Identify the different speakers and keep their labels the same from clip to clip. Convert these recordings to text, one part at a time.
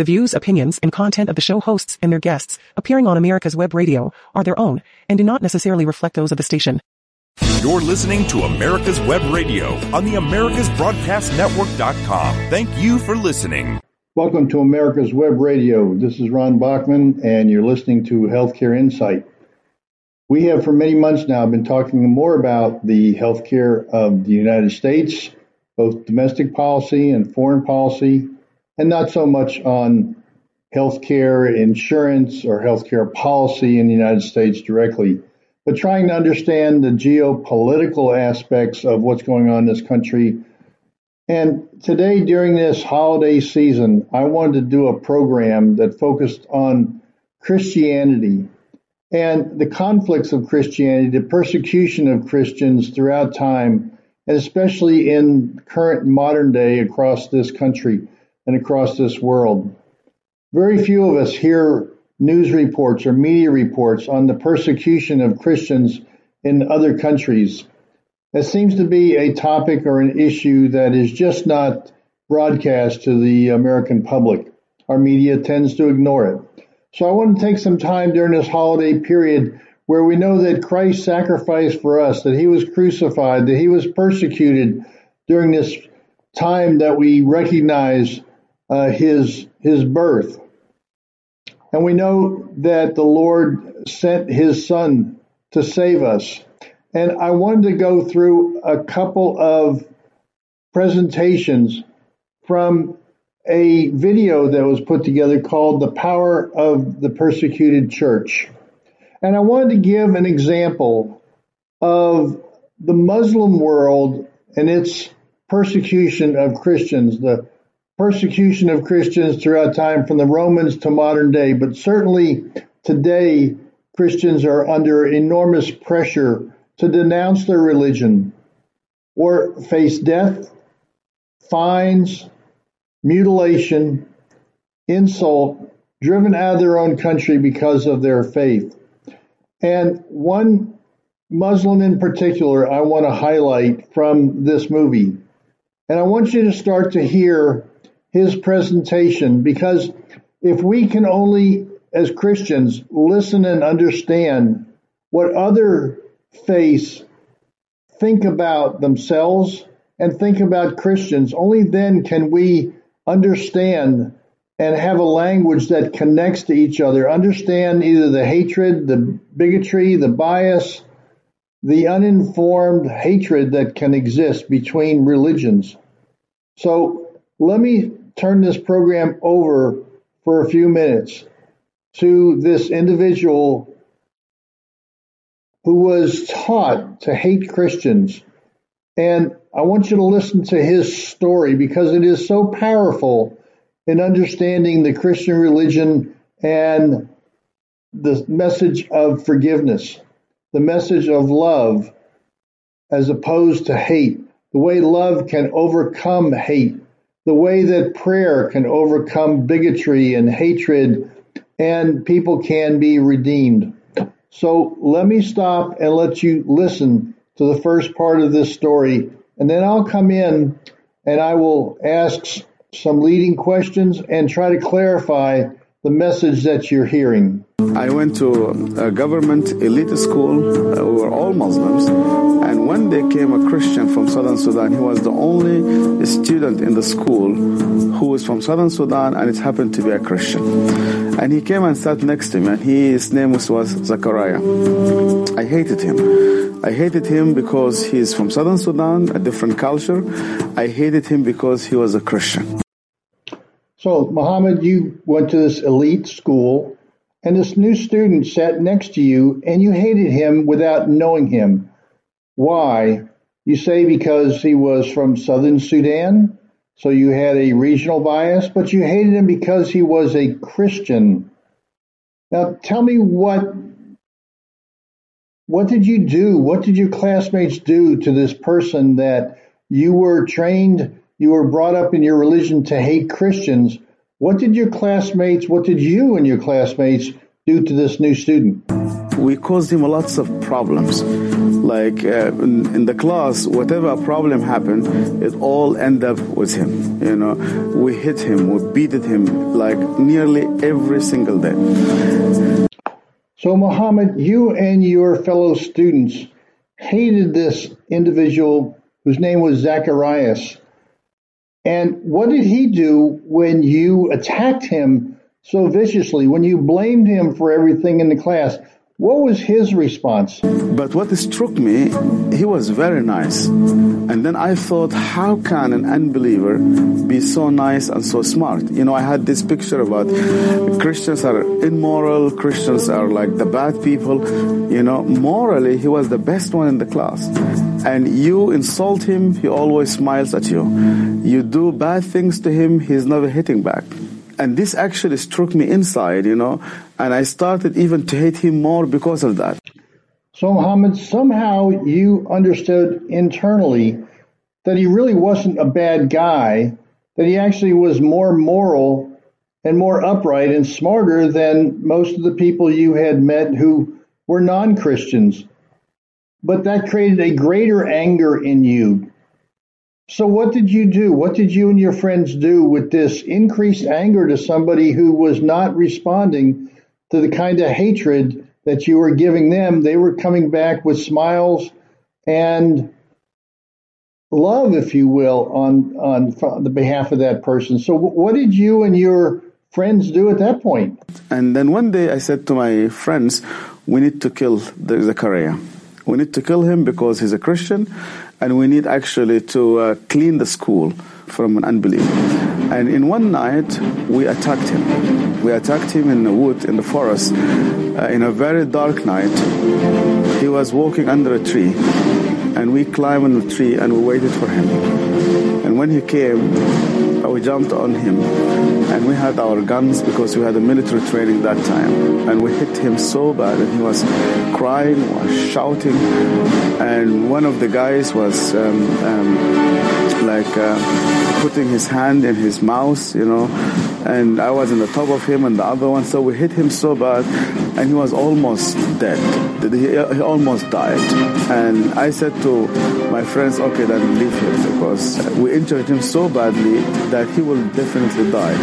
Speaker 1: The views, opinions, and content of the show hosts and their guests appearing on America's Web Radio are their own and do not necessarily reflect those of the station.
Speaker 2: You're listening to America's Web Radio on the AmericasBroadcastNetwork.com. Thank you for listening.
Speaker 3: Welcome to America's Web Radio. This is Ron Bachman, and you're listening to Healthcare Insight. We have for many months now been talking more about the healthcare of the United States, both domestic policy and foreign policy, and not so much on healthcare insurance or healthcare policy in the United States directly, but trying to understand the geopolitical aspects of what's going on in this country. And today, during this holiday season, I wanted to do a program that focused on Christianity and the conflicts of Christianity, the persecution of Christians throughout time, and especially in current modern day across this country and across this world. Very few of us hear news reports or media reports on the persecution of Christians in other countries. It seems to be a topic or an issue that is just not broadcast to the American public. Our media tends to ignore it. So I want to take some time during this holiday period where we know that Christ sacrificed for us, that he was crucified, that he was persecuted during this time that we recognize Uh, his his birth. And we know that the Lord sent his son to save us. And I wanted to go through a couple of presentations from a video that was put together called The Power of the Persecuted Church. And I wanted to give an example of the Muslim world and its persecution of Christians, the persecution of Christians throughout time from the Romans to modern day, but certainly today Christians are under enormous pressure to denounce their religion or face death, fines, mutilation, insult, driven out of their own country because of their faith. And one Muslim in particular I want to highlight from this movie. And I want you to start to hear his presentation because if we can only, as Christians, listen and understand what other faiths think about themselves and think about Christians, only then can we understand and have a language that connects to each other, understand either the hatred, the bigotry, the bias, the uninformed hatred that can exist between religions. So let me turn this program over for a few minutes to this individual who was taught to hate Christians. And I want you to listen to his story because it is so powerful in understanding the Christian religion and the message of forgiveness, the message of love as opposed to hate, the way love can overcome hate, the way that prayer can overcome bigotry and hatred and people can be redeemed. So let me stop and let you listen to the first part of this story, and then I'll come in and I will ask some leading questions and try to clarify the message that you're hearing.
Speaker 4: I went to a government elite school. Uh, we were all Muslims. And when there came a Christian from Southern Sudan, he was the only student in the school who was from Southern Sudan and it happened to be a Christian. And he came and sat next to me and his name was, was Zachariah. I hated him. I hated him because he's from Southern Sudan, a different culture. I hated him because he was a Christian.
Speaker 3: So, Muhammad, you went to this elite school, and this new student sat next to you, and you hated him without knowing him. Why? You say because he was from southern Sudan, so you had a regional bias, but you hated him because he was a Christian. Now, tell me what what did you do? What did your classmates do to this person that you were trained you were brought up in your religion to hate Christians. What did your classmates, what did you and your classmates do to this new student?
Speaker 4: We caused him lots of problems. like uh, in, in, the class, whatever problem happened, it all ended up with him. You know, we hit him, we beated him like nearly every single day.
Speaker 3: So, Muhammad, you and your fellow students hated this individual whose name was Zacharias. And what did he do when you attacked him so viciously, when you blamed him for everything in the class? What was his response?
Speaker 4: But what struck me, he was very nice. And then I thought, how can an unbeliever be so nice and so smart? You know, I had this picture about Christians are immoral, Christians are like the bad people. You know, morally, he was the best one in the class. And you insult him, he always smiles at you. You do bad things to him, he's never hitting back and this actually struck me inside, you know, and I started even to hate him more because of that.
Speaker 3: So, Muhammad, somehow you understood internally that he really wasn't a bad guy, that he actually was more moral and more upright and smarter than most of the people you had met who were non Christians. But that created a greater anger in you so, what did you do? What did you and your friends do with this increased anger to somebody who was not responding to the kind of hatred that you were giving them? They were coming back with smiles and love, if you will, on on the behalf of that person. So, what did you and your friends do at that point?
Speaker 4: And then one day I said to my friends, "We need to kill the Zechariah. We need to kill him because he's a Christian." and we need actually to uh, clean the school from an unbeliever. And in one night, we attacked him. We attacked him in the wood, in the forest, uh, in a very dark night. He was walking under a tree, and we climbed on the tree and we waited for him. And when he came, we jumped on him, and we had our guns because we had a military training that time. And we hit him so bad, and he was crying, was shouting, and one of the guys was um, um, like uh, putting his hand in his mouth, you know, and I was in the top of him and the other one, so we hit him so bad, and he was almost dead. He, almost died. And I said to my friends, okay, then leave him because we injured him so badly that he will definitely die.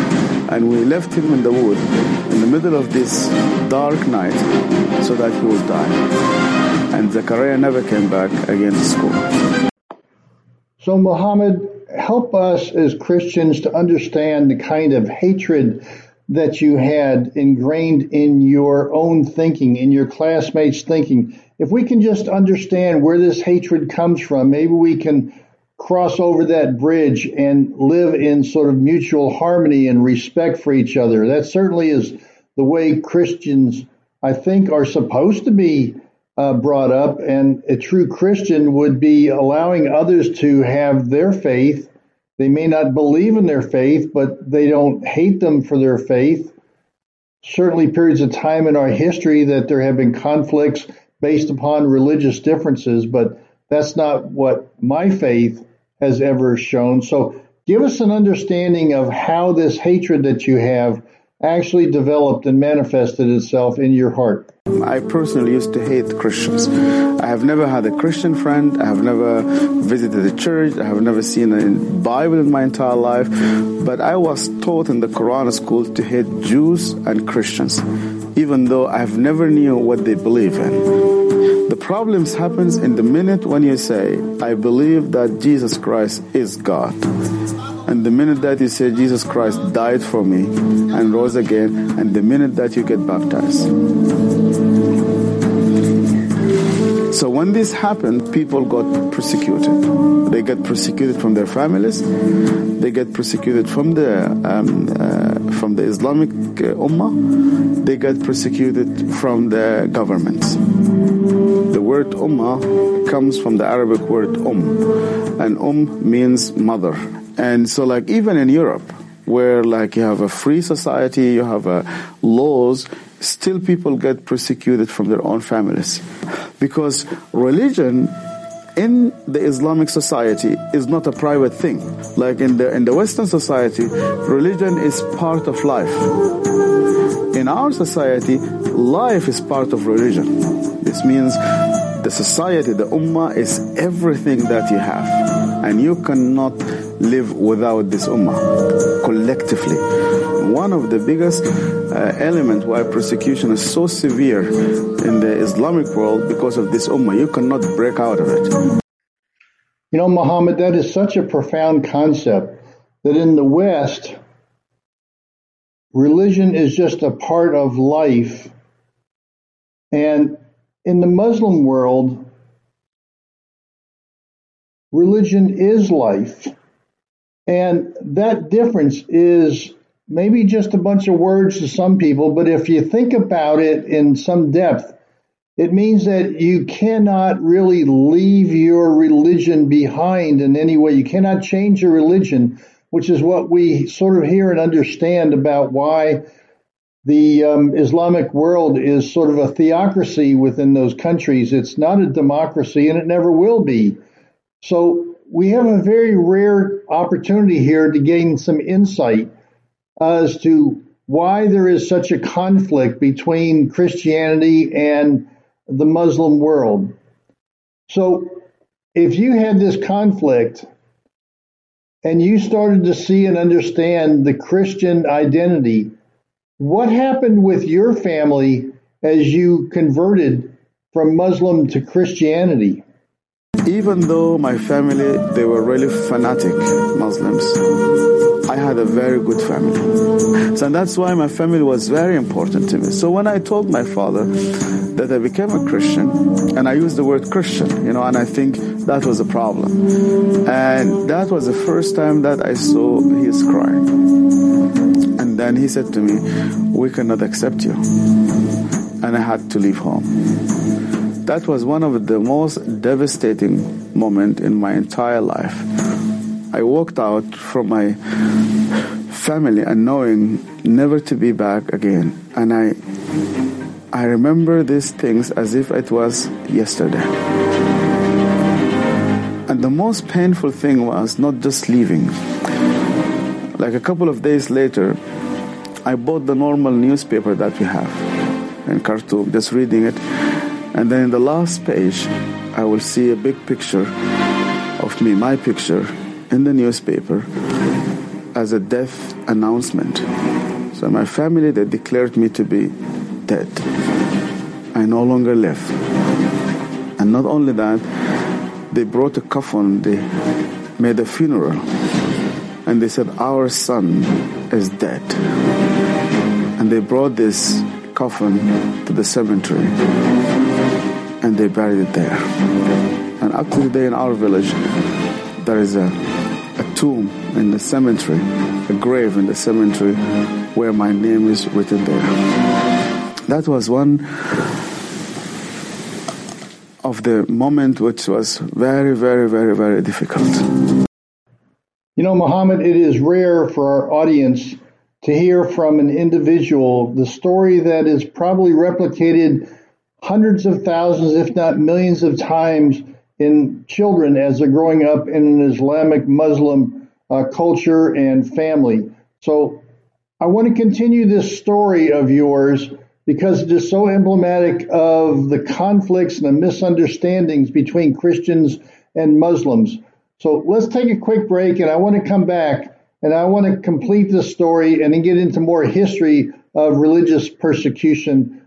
Speaker 4: And we left him in the wood in the middle of this dark night so that he would die. And Zechariah never came back again to school.
Speaker 3: So Muhammad, help us as Christians to understand the kind of hatred that you had ingrained in your own thinking, in your classmates' thinking. If we can just understand where this hatred comes from, maybe we can cross over that bridge and live in sort of mutual harmony and respect for each other. That certainly is the way Christians, I think, are supposed to be uh, brought up, and a true Christian would be allowing others to have their faith. They may not believe in their faith, but they don't hate them for their faith. Certainly, periods of time in our history that there have been conflicts based upon religious differences, but that's not what my faith has ever shown. So, give us an understanding of how this hatred that you have actually developed and manifested itself in your heart?
Speaker 4: I personally used to hate Christians. I have never had a Christian friend. I have never visited a church. I have never seen a Bible in my entire life. But I was taught in the Quran school to hate Jews and Christians, even though I have never knew what they believe in. The problems happens in the minute when you say, I believe that Jesus Christ is God. And the minute that you say Jesus Christ died for me and rose again, and the minute that you get baptized. So when this happened, people got persecuted. They get persecuted from their families. They get persecuted from the um, uh, from the Islamic uh, Ummah. They get persecuted from the governments. The word Ummah comes from the Arabic word Um, and Um means mother. And so like even in Europe, where like you have a free society, you have laws, still people get persecuted from their own families. Because religion in the Islamic society is not a private thing. Like in the, in the Western society, religion is part of life. In our society, life is part of religion. This means the society, the ummah is everything that you have. And you cannot live without this ummah collectively. One of the biggest uh, elements why persecution is so severe in the Islamic world because of this ummah. You cannot break out of it.
Speaker 3: You know, Muhammad, that is such a profound concept that in the West, religion is just a part of life. And in the Muslim world, religion is life. And that difference is maybe just a bunch of words to some people, but if you think about it in some depth, it means that you cannot really leave your religion behind in any way. You cannot change your religion, which is what we sort of hear and understand about why the um, Islamic world is sort of a theocracy within those countries. It's not a democracy and it never will be. So we have a very rare opportunity here to gain some insight as to why there is such a conflict between Christianity and the Muslim world. So if you had this conflict and you started to see and understand the Christian identity, what happened with your family as you converted from Muslim to Christianity?
Speaker 4: Even though my family, they were really fanatic Muslims, I had a very good family. So that's why my family was very important to me. So when I told my father that I became a Christian, and I used the word Christian, you know, and I think that was a problem. And that was the first time that I saw his crying. And then he said to me, we cannot accept you. And I had to leave home. That was one of the most devastating moment in my entire life. I walked out from my family and knowing never to be back again. And I I remember these things as if it was yesterday. And the most painful thing was not just leaving. Like a couple of days later, I bought the normal newspaper that we have in Khartoum, just reading it. And then in the last page, I will see a big picture of me, my picture, in the newspaper as a death announcement. So my family, they declared me to be dead. I no longer live. And not only that, they brought a coffin, they made a funeral, and they said, Our son is dead. And they brought this coffin to the cemetery and they buried it there. And up to today in our village, there is a, a tomb in the cemetery, a grave in the cemetery where my name is written there. That was one of the moment which was very, very, very, very difficult.
Speaker 3: You know, Muhammad, it is rare for our audience to hear from an individual the story that is probably replicated hundreds of thousands, if not millions of times in children as they're growing up in an Islamic Muslim uh, culture and family. So I want to continue this story of yours because it is so emblematic of the conflicts and the misunderstandings between Christians and Muslims. So let's take a quick break and I want to come back and I want to complete this story and then get into more history of religious persecution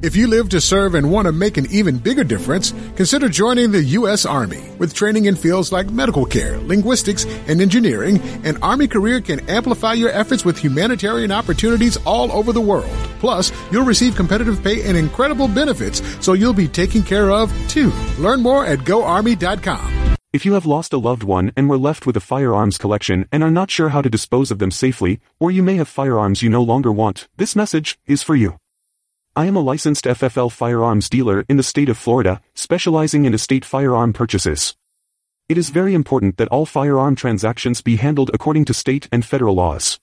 Speaker 5: If you live to serve and want to make an even bigger difference, consider joining the U.S. Army. With training in fields like medical care, linguistics, and engineering, an Army career can amplify your efforts with humanitarian opportunities all over the world. Plus, you'll receive competitive pay and incredible benefits, so you'll be taken care of too. Learn more at GoArmy.com.
Speaker 6: If you have lost a loved one and were left with a firearms collection and are not sure how to dispose of them safely, or you may have firearms you no longer want, this message is for you. I am a licensed FFL firearms dealer in the state of Florida, specializing in estate firearm purchases. It is very important that all firearm transactions be handled according to state and federal laws.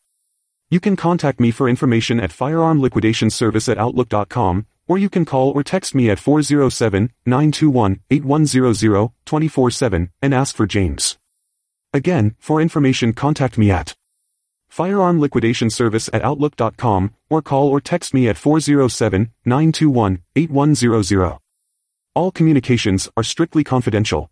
Speaker 6: You can contact me for information at firearm liquidation service at outlook.com, or you can call or text me at 407-921-8100 24-7 and ask for James. Again, for information contact me at firearm liquidation service at outlook.com or call or text me at 407-921-8100. All communications are strictly confidential.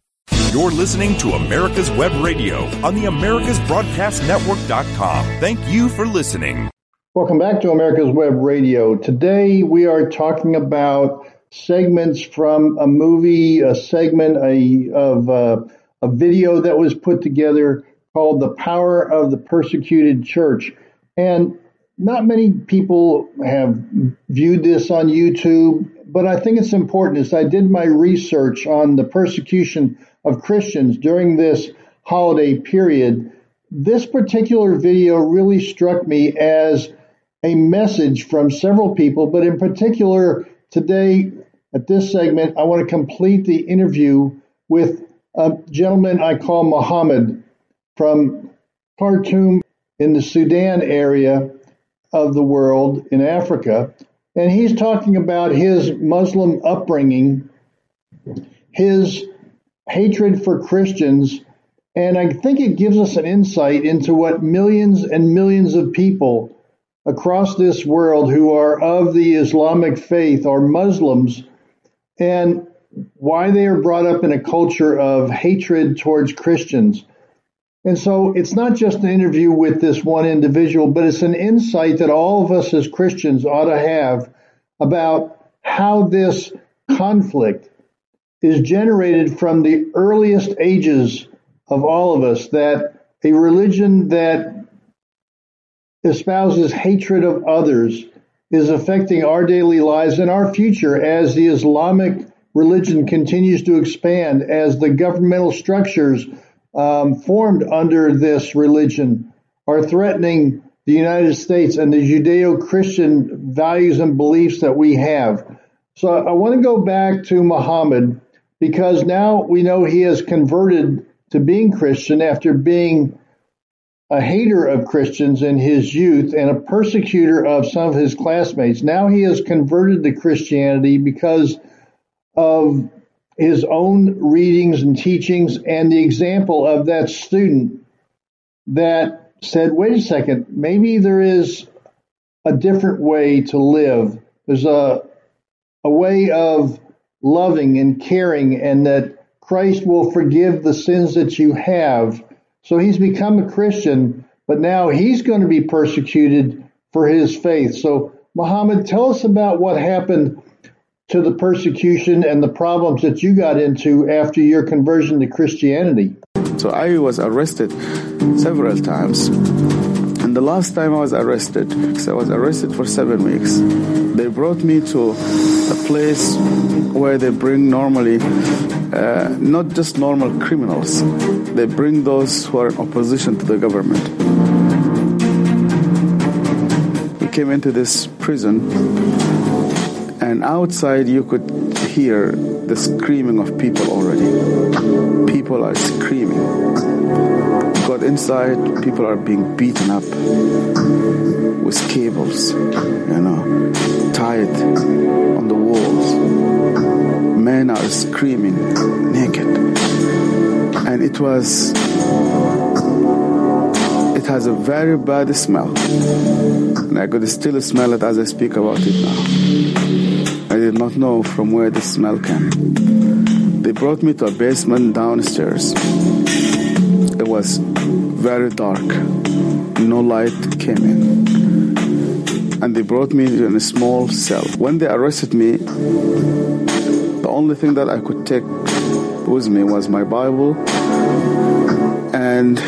Speaker 2: You're listening to America's Web Radio on the AmericasBroadcastNetwork.com. Thank you for listening.
Speaker 3: Welcome back to America's Web Radio. Today we are talking about segments from a movie, a segment a, of uh, a video that was put together called The Power of the Persecuted Church. And not many people have viewed this on YouTube, but I think it's important as I did my research on the persecution of Christians during this holiday period. This particular video really struck me as a message from several people, but in particular, today at this segment, I want to complete the interview with a gentleman I call Muhammad from Khartoum in the Sudan area of the world in Africa. And he's talking about his Muslim upbringing, his hatred for Christians, and I think it gives us an insight into what millions and millions of people across this world who are of the Islamic faith are Muslims and why they are brought up in a culture of hatred towards Christians. And so it's not just an interview with this one individual, but it's an insight that all of us as Christians ought to have about how this conflict is generated from the earliest ages of all of us, that a religion that espouses hatred of others is affecting our daily lives and our future as the Islamic religion continues to expand, as the governmental structures um, formed under this religion are threatening the United States and the Judeo Christian values and beliefs that we have. So I want to go back to Muhammad because now we know he has converted to being Christian after being a hater of Christians in his youth and a persecutor of some of his classmates. Now he has converted to Christianity because of his own readings and teachings and the example of that student that said, wait a second, maybe there is a different way to live. There's a, a way of loving and caring and that Christ will forgive the sins that you have. So he's become a Christian, but now he's going to be persecuted for his faith. So Muhammad, tell us about what happened to the persecution and the problems that you got into after your conversion to Christianity.
Speaker 4: So I was arrested several times. And the last time I was arrested, because I was arrested for seven weeks, they brought me to a place where they bring normally uh, not just normal criminals, they bring those who are in opposition to the government. We came into this prison, and outside you could hear the screaming of people already. People are screaming. Got inside, people are being beaten up with cables, you know, tied on the walls. Men are screaming naked. And it was, it has a very bad smell. And I could still smell it as I speak about it now. I did not know from where the smell came. They brought me to a basement downstairs. It was very dark. No light came in. And they brought me in a small cell. When they arrested me, the only thing that I could take with me was my Bible and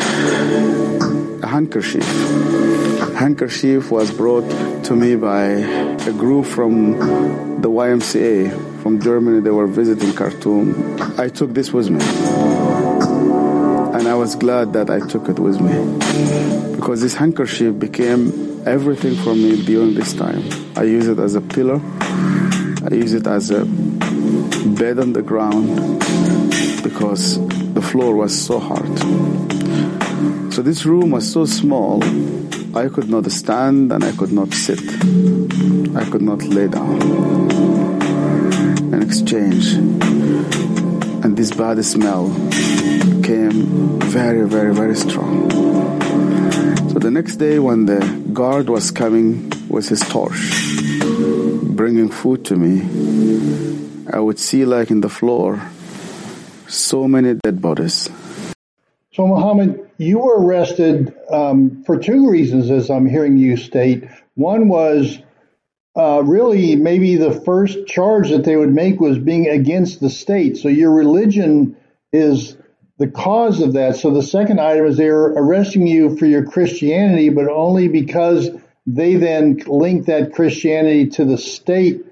Speaker 4: a handkerchief. Handkerchief was brought to me by a group from the YMCA from Germany. They were visiting Khartoum. I took this with me. And I was glad that I took it with me. Because this handkerchief became everything for me during this time. I use it as a pillow. I use it as a bed on the ground because the floor was so hard. So this room was so small. I could not stand and I could not sit. I could not lay down. In exchange, and this bad smell came very, very, very strong. So the next day, when the guard was coming with his torch, bringing food to me, I would see, like in the floor, so many dead bodies.
Speaker 3: So, Muhammad, you were arrested um, for two reasons, as I'm hearing you state. One was uh, really maybe the first charge that they would make was being against the state. So, your religion is the cause of that. So, the second item is they're arresting you for your Christianity, but only because they then link that Christianity to the state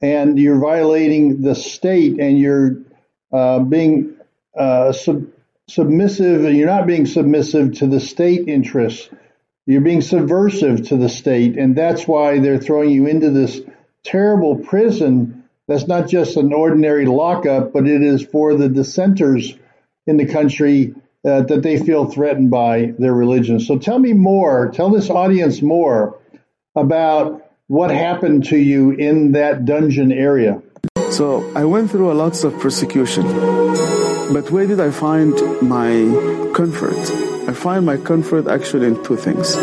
Speaker 3: and you're violating the state and you're uh, being uh, sub- submissive, and you're not being submissive to the state interests. You're being subversive to the state, and that's why they're throwing you into this terrible prison that's not just an ordinary lockup, but it is for the dissenters in the country uh, that they feel threatened by their religion. So tell me more, tell this audience more about what happened to you in that dungeon area.
Speaker 4: So I went through a lots of persecution. But where did I find my comfort? I find my comfort actually in two things.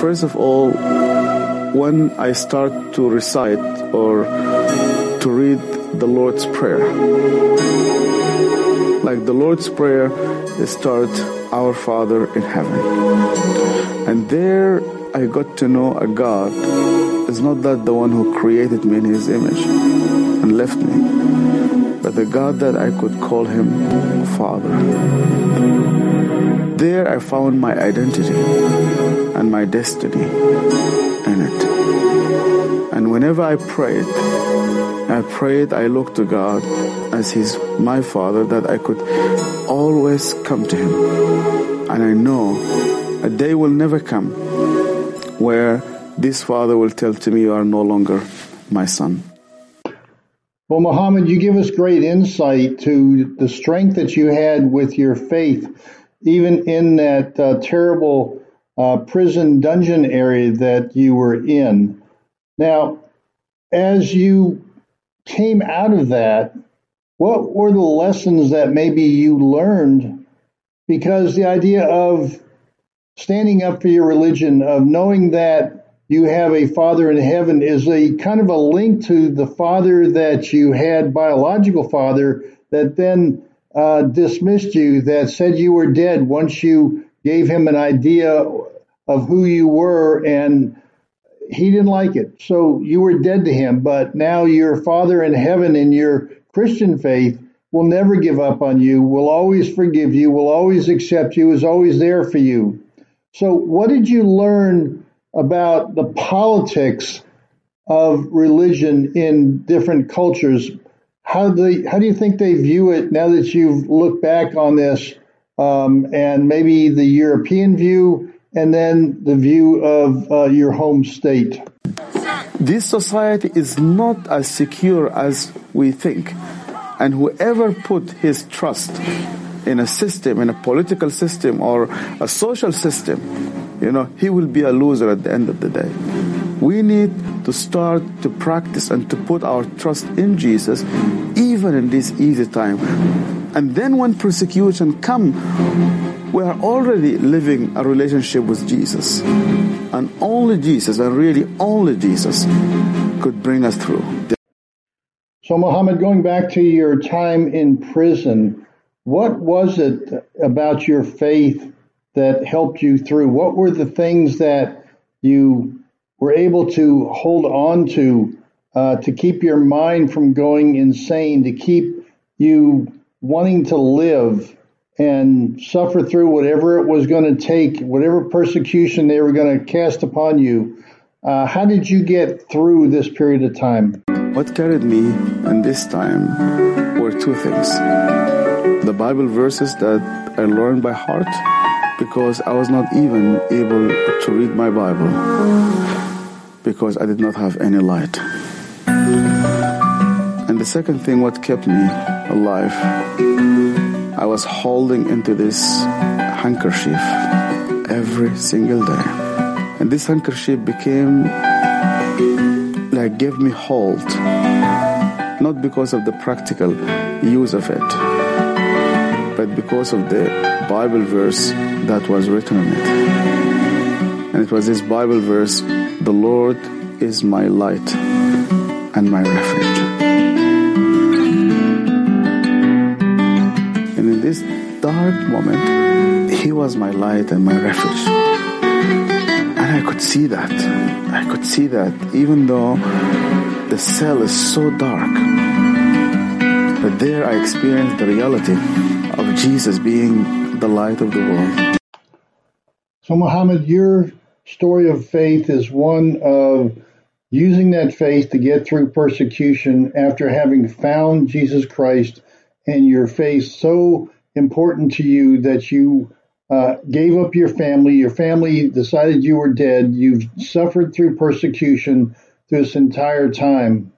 Speaker 4: First of all, when I start to recite or to read the Lord's Prayer. Like the Lord's Prayer starts, Our Father in heaven. And there I got to know a God is not that the one who created me in his image and left me, but the God that I could call him Father. There I found my identity and my destiny in it. And whenever I prayed, I prayed, I looked to God as He's my Father, that I could always come to Him. And I know a day will never come where this Father will tell to me, You are no longer my son.
Speaker 3: Well, Muhammad, you give us great insight to the strength that you had with your faith, even in that uh, terrible uh, prison dungeon area that you were in. Now, as you came out of that, what were the lessons that maybe you learned? Because the idea of standing up for your religion, of knowing that you have a father in heaven is a kind of a link to the father that you had, biological father, that then uh, dismissed you, that said you were dead once you gave him an idea of who you were, and he didn't like it. So you were dead to him, but now your father in heaven in your Christian faith will never give up on you, will always forgive you, will always accept you, is always there for you. So, what did you learn about the politics of religion in different cultures. How do they, how do you think they view it now that you've looked back on this, um, and maybe the European view, and then the view of uh, your home state?
Speaker 4: This society is not as secure as we think, and whoever put his trust in a system, in a political system or a social system, you know, he will be a loser at the end of the day. We need to start to practice and to put our trust in Jesus even in this easy time. And then when persecution come, we are already living a relationship with Jesus. And only Jesus, and really only Jesus, could bring us through.
Speaker 3: So, Muhammad, going back to your time in prison, what was it about your faith that helped you through? What were the things that you were able to hold on to uh, to keep your mind from going insane, to keep you wanting to live and suffer through whatever it was going to take, whatever persecution they were going to cast upon you? Uh, how did you get through this period of time?
Speaker 4: What carried me in this time were two things the Bible verses that I learned by heart because I was not even able to read my Bible because I did not have any light. And the second thing, what kept me alive, I was holding into this handkerchief every single day. And this handkerchief became like gave me hold, not because of the practical use of it, but because of the Bible verse that was written on it. And it was this Bible verse, the Lord is my light and my refuge. And in this dark moment, He was my light and my refuge. And I could see that. I could see that even though the cell is so dark. But there I experienced the reality Jesus being the light of the world.
Speaker 3: So, Muhammad, your story of faith is one of using that faith to get through persecution after having found Jesus Christ and your faith so important to you that you uh, gave up your family. Your family decided you were dead. You've suffered through persecution this entire time.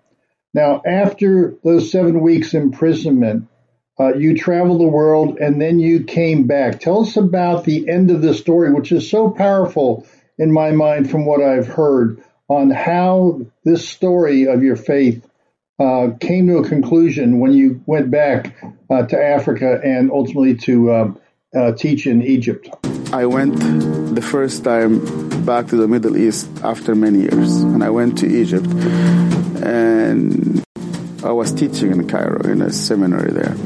Speaker 3: Now, after those seven weeks imprisonment, uh, you traveled the world and then you came back. Tell us about the end of the story, which is so powerful in my mind from what I've heard on how this story of your faith uh, came to a conclusion when you went back uh, to Africa and ultimately to um, uh, teach in Egypt.
Speaker 4: I went the first time back to the Middle East after many years, and I went to Egypt, and I was teaching in Cairo in a seminary there.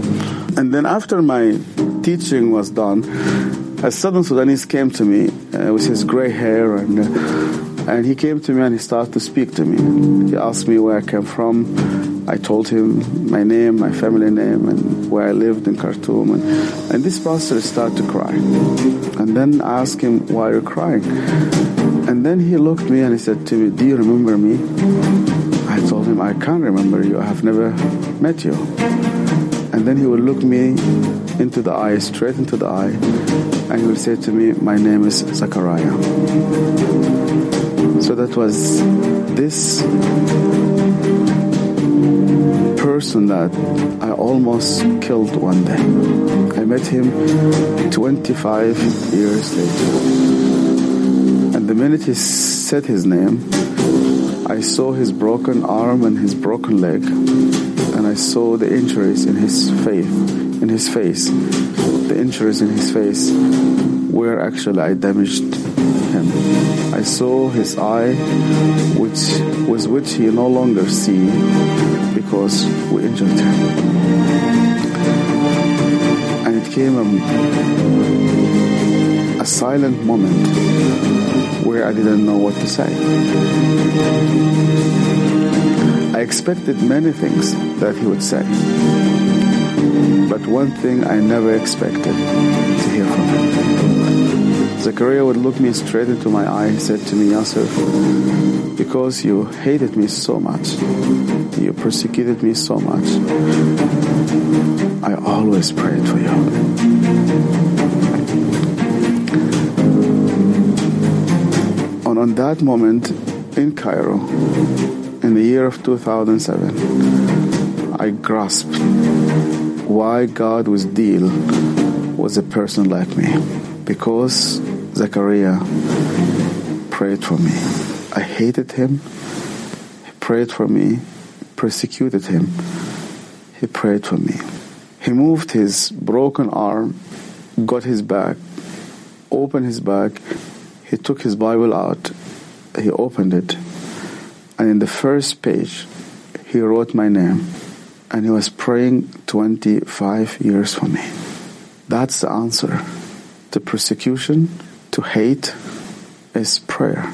Speaker 4: And then after my teaching was done, a Southern Sudanese came to me uh, with his gray hair and uh, and he came to me and he started to speak to me. He asked me where I came from. I told him my name, my family name, and where I lived in Khartoum. And, and this pastor started to cry. And then I asked him, why are you crying? And then he looked at me and he said to me, do you remember me? I told him, I can't remember you. I have never met you. And then he would look me into the eye, straight into the eye, and he would say to me, my name is Zachariah. So that was this person that I almost killed one day. I met him 25 years later. And the minute he said his name, I saw his broken arm and his broken leg. And I saw the injuries in his face, in his face. The injuries in his face where actually I damaged him. I saw his eye, which with which he no longer see because we injured him. And it came a, a silent moment where I didn't know what to say. I expected many things that he would say. But one thing I never expected to hear from him. Zachariah would look me straight into my eye and said to me, Yasser, because you hated me so much, you persecuted me so much, I always prayed for you. On that moment in Cairo, in the year of 2007, I grasped why God was deal with a person like me. Because Zachariah prayed for me. I hated him. He prayed for me, persecuted him. He prayed for me. He moved his broken arm, got his back, opened his back. He took his Bible out. He opened it. And in the first page, he wrote my name. And he was praying 25 years for me. That's the answer to persecution, to hate, is prayer.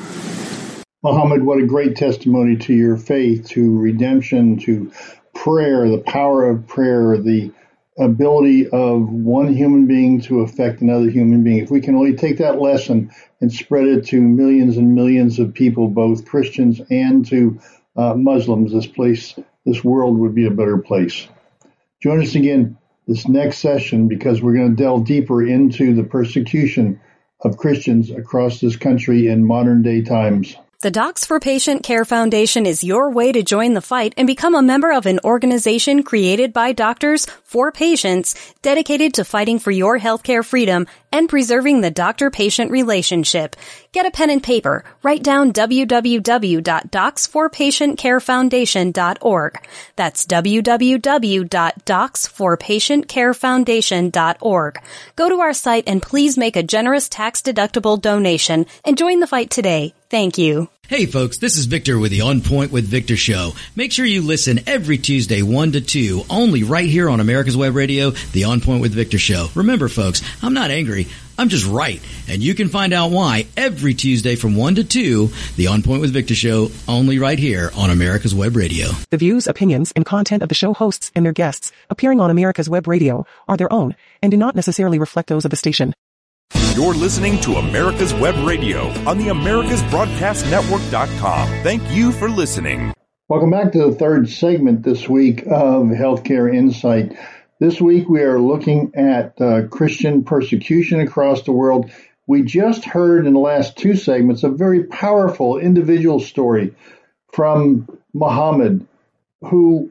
Speaker 3: Muhammad, what a great testimony to your faith, to redemption, to prayer, the power of prayer, the ability of one human being to affect another human being. If we can only take that lesson and spread it to millions and millions of people, both Christians and to uh, Muslims, this place, this world would be a better place. Join us again this next session because we're going to delve deeper into the persecution of Christians across this country in modern day times.
Speaker 7: The Docs for Patient Care Foundation is your way to join the fight and become a member of an organization created by doctors for patients dedicated to fighting for your healthcare freedom and preserving the doctor-patient relationship. Get a pen and paper. Write down www.docs4patientcarefoundation.org. That's www.docs4patientcarefoundation.org. Go to our site and please make a generous tax-deductible donation and join the fight today. Thank you.
Speaker 8: Hey folks, this is Victor with the On Point with Victor show. Make sure you listen every Tuesday 1 to 2, only right here on America's Web Radio, the On Point with Victor show. Remember folks, I'm not angry. I'm just right. And you can find out why every Tuesday from 1 to 2, the On Point with Victor show, only right here on America's Web Radio.
Speaker 1: The views, opinions, and content of the show hosts and their guests appearing on America's Web Radio are their own and do not necessarily reflect those of the station.
Speaker 2: You're listening to America's Web Radio on the AmericasBroadcastNetwork.com. Thank you for listening.
Speaker 3: Welcome back to the third segment this week of Healthcare Insight. This week we are looking at uh, Christian persecution across the world. We just heard in the last two segments a very powerful individual story from Muhammad, who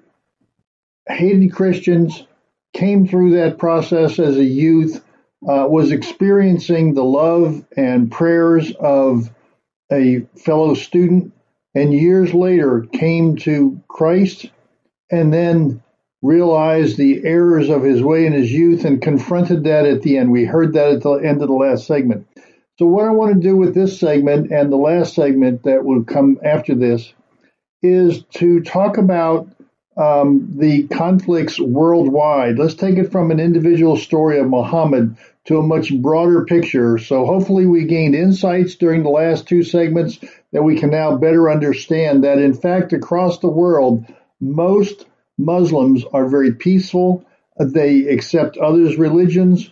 Speaker 3: hated Christians, came through that process as a youth, was experiencing the love and prayers of a fellow student, and years later came to Christ and then realized the errors of his way in his youth and confronted that at the end. We heard that at the end of the last segment. So, what I want to do with this segment and the last segment that will come after this is to talk about um, the conflicts worldwide. Let's take it from an individual story of Muhammad to a much broader picture. So hopefully we gained insights during the last two segments that we can now better understand that in fact across the world, most Muslims are very peaceful. They accept others' religions.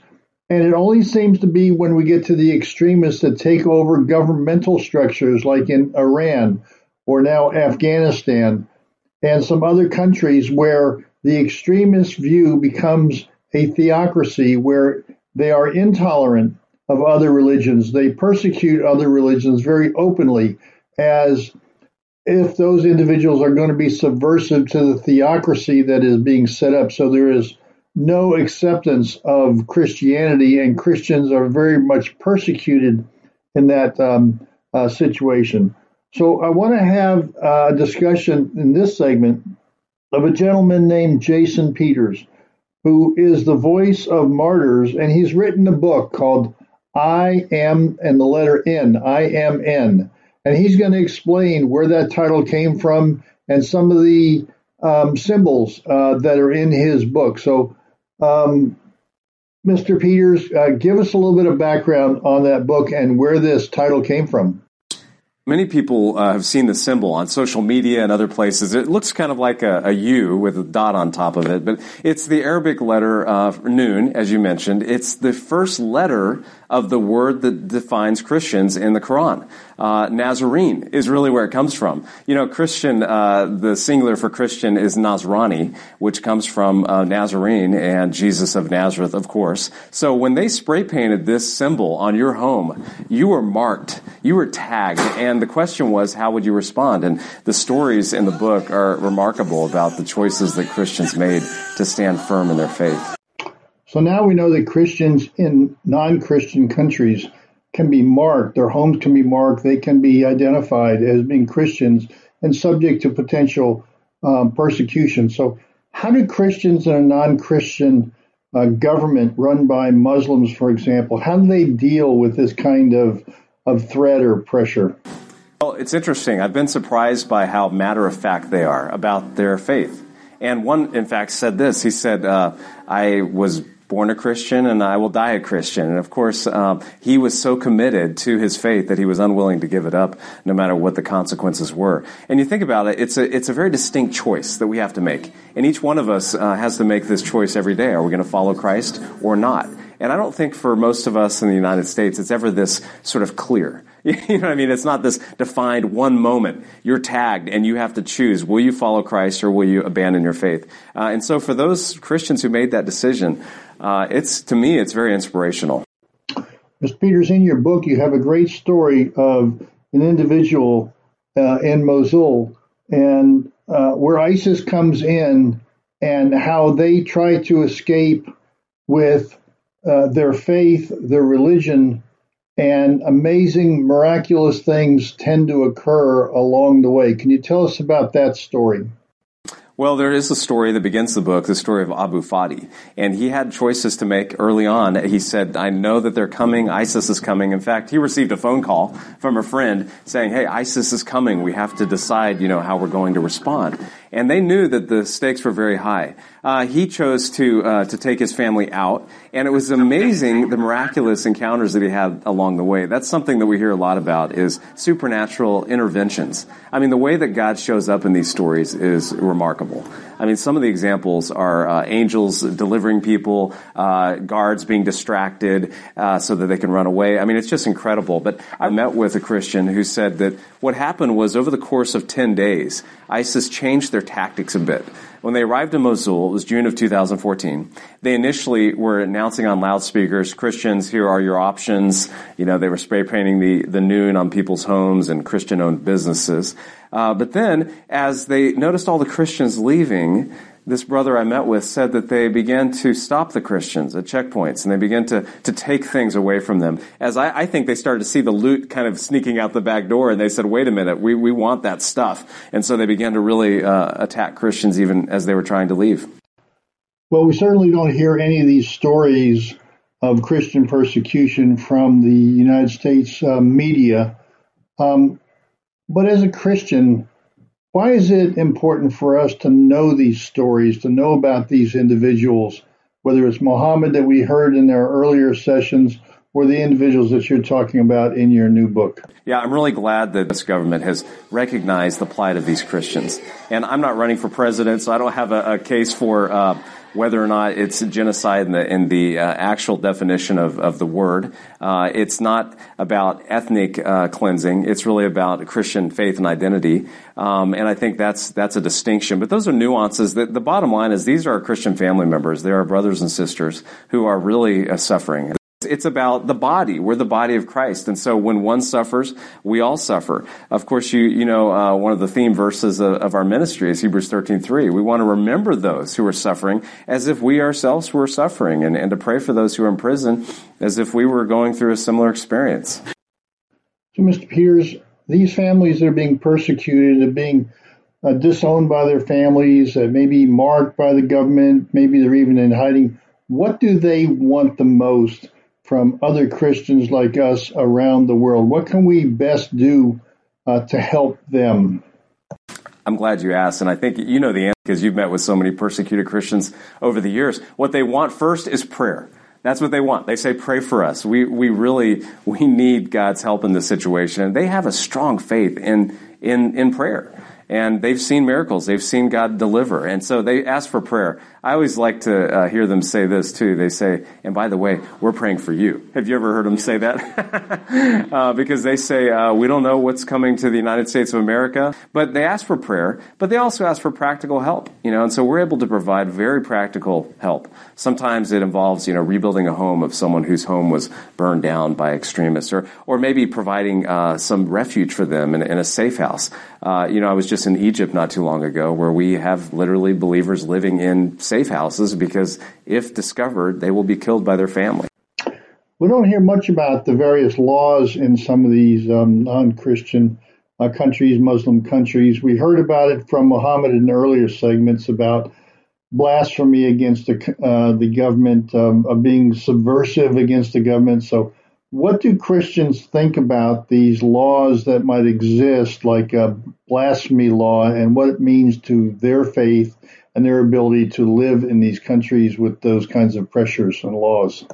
Speaker 3: And it only seems to be when we get to the extremists that take over governmental structures like in Iran or now Afghanistan and some other countries where the extremist view becomes a theocracy where they are intolerant of other religions. They persecute other religions very openly as if those individuals are going to be subversive to the theocracy that is being set up. So there is no acceptance of Christianity, and Christians are very much persecuted in that um, uh, situation. So I want to have a discussion in this segment of a gentleman named Jason Peters who is the voice of martyrs, and he's written a book called I Am and the letter N, I Am N. And he's going to explain where that title came from and some of the um, symbols uh, that are in his book. So, um, Mr. Peters, uh, give us a little bit of background on that book and where this title came from.
Speaker 9: Many people uh, have seen the symbol on social media and other places. It looks kind of like a, a U with a dot on top of it, but it's the Arabic letter uh, Nun, as you mentioned. It's the first letter of the word that defines Christians in the Quran. Uh, Nazarene is really where it comes from. You know, Christian, uh, the singular for Christian is Nazrani, which comes from uh, Nazarene and Jesus of Nazareth, of course. So when they spray painted this symbol on your home, you were marked, you were tagged, and the question was, how would you respond? And the stories in the book are remarkable about the choices that Christians made to stand firm in their faith.
Speaker 3: So now we know that Christians in non-Christian countries can be marked, their homes can be marked, they can be identified as being Christians and subject to potential um, persecution. So how do Christians in a non-Christian uh, government run by Muslims, for example, how do they deal with this kind of, of threat or pressure?
Speaker 9: Well, it's interesting. I've been surprised by how matter of fact they are about their faith. And one, in fact, said this. He said, uh, I was born a Christian and I will die a Christian. And of course, um, he was so committed to his faith that he was unwilling to give it up no matter what the consequences were. And you think about it, it's a, it's a very distinct choice that we have to make. And each one of us uh, has to make this choice every day. Are we going to follow Christ or not? And I don't think for most of us in the United States, it's ever this sort of clear. You know what I mean? It's not this defined one moment. You're tagged and you have to choose. Will you follow Christ or will you abandon your faith? Uh, and so for those Christians who made that decision, uh, it's, to me, it's very inspirational.
Speaker 3: Mr. Peters, in your book, you have a great story of an individual uh, in Mosul and uh, where ISIS comes in and how they try to escape with uh, their faith, their religion, and amazing, miraculous things tend to occur along the way. Can you tell us about that story?
Speaker 9: Well, there is a story that begins the book, the story of Abu Fadi. And he had choices to make early on. He said, I know that they're coming. ISIS is coming. In fact, he received a phone call from a friend saying, Hey, ISIS is coming. We have to decide, you know, how we're going to respond and they knew that the stakes were very high. Uh, he chose to uh, to take his family out, and it was amazing the miraculous encounters that he had along the way. That's something that we hear a lot about is supernatural interventions. I mean, the way that God shows up in these stories is remarkable. I mean, some of the examples are uh, angels delivering people, uh, guards being distracted uh, so that they can run away. I mean, it's just incredible. But I met with a Christian who said that what happened was over the course of 10 days, ISIS changed their tactics a bit. When they arrived in Mosul, it was June of 2014, they initially were announcing on loudspeakers, Christians, here are your options. You know, they were spray painting the, the noon on people's homes and Christian owned businesses. Uh, but then, as they noticed all the Christians leaving, this brother I met with said that they began to stop the Christians at checkpoints and they began to, to take things away from them. As I, I, think they started to see the loot kind of sneaking out the back door and they said, wait a minute, we, we want that stuff. And so they began to really uh, attack Christians even as they were trying to leave.
Speaker 3: Well, we certainly don't hear any of these stories of Christian persecution from the United States uh, media. Um, but as a Christian, why is it important for us to know these stories, to know about these individuals, whether it's Muhammad that we heard in our earlier sessions or the individuals that you're talking about in your new book?
Speaker 9: Yeah, I'm really glad that this government has recognized the plight of these Christians. And I'm not running for president, so I don't have a, a case for uh, whether or not it's genocide in the, in the uh, actual definition of, of the word. Uh, it's not about ethnic uh, cleansing. It's really about Christian faith and identity. Um, and I think that's that's a distinction. But those are nuances. The bottom line is these are our Christian family members. They are brothers and sisters who are really uh, suffering. It's about the body. We're the body of Christ. And so when one suffers, we all suffer. Of course, you, you know, uh, one of the theme verses of, of our ministry is Hebrews 13.3. We want to remember those who are suffering as if we ourselves were suffering and, and to pray for those who are in prison as if we were going through a similar experience.
Speaker 3: So, Mr. Peters, these families that are being persecuted, are being uh, disowned by their families, uh, maybe marked by the government, maybe they're even in hiding. What do they want the most from other Christians like us around the world? What can we best do uh, to help them?
Speaker 9: I'm glad you asked, and I think you know the answer because you've met with so many persecuted Christians over the years. What they want first is prayer. That's what they want. They say, pray for us. We, we really, we need God's help in this situation. And they have a strong faith in, in, in prayer and they've seen miracles. They've seen God deliver. And so they ask for prayer. I always like to uh, hear them say this too. They say, and by the way, we're praying for you. Have you ever heard them say that? uh, because they say, uh, we don't know what's coming to the United States of America, but they ask for prayer, but they also ask for practical help, you know, and so we're able to provide very practical help. Sometimes it involves, you know, rebuilding a home of someone whose home was burned down by extremists or, or maybe providing, uh, some refuge for them in, in a safe house. Uh, you know, I was just in Egypt not too long ago where we have literally believers living in safe houses because if discovered, they will be killed by their family.
Speaker 3: We don't hear much about the various laws in some of these um, non-Christian uh, countries, Muslim countries. We heard about it from Muhammad in earlier segments about blasphemy against the uh, the government, um, of being subversive against the government. So what do Christians think about these laws that might exist, like a blasphemy law, and what it means to their faith and their ability to live in these countries with those kinds of pressures and laws?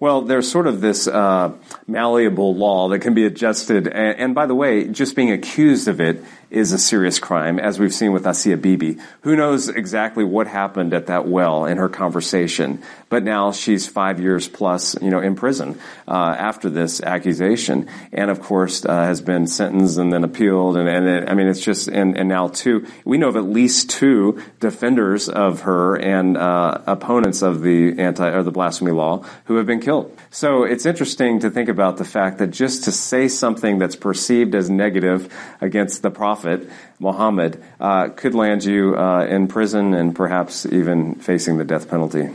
Speaker 9: Well, there's sort of this uh, malleable law that can be adjusted. And, and, by the way, just being accused of it is a serious crime, as we've seen with Asia Bibi. Who knows exactly what happened at that well in her conversation? But now she's five years plus, you know, in prison uh, after this accusation, and of course uh, has been sentenced and then appealed. And, and it, I mean, it's just and, and now two. We know of at least two defenders of her and uh, opponents of the anti or the blasphemy law who have been killed. So it's interesting to think about the fact that just to say something that's perceived as negative against the prophet Muhammad uh, could land you uh, in prison and perhaps even facing the death penalty.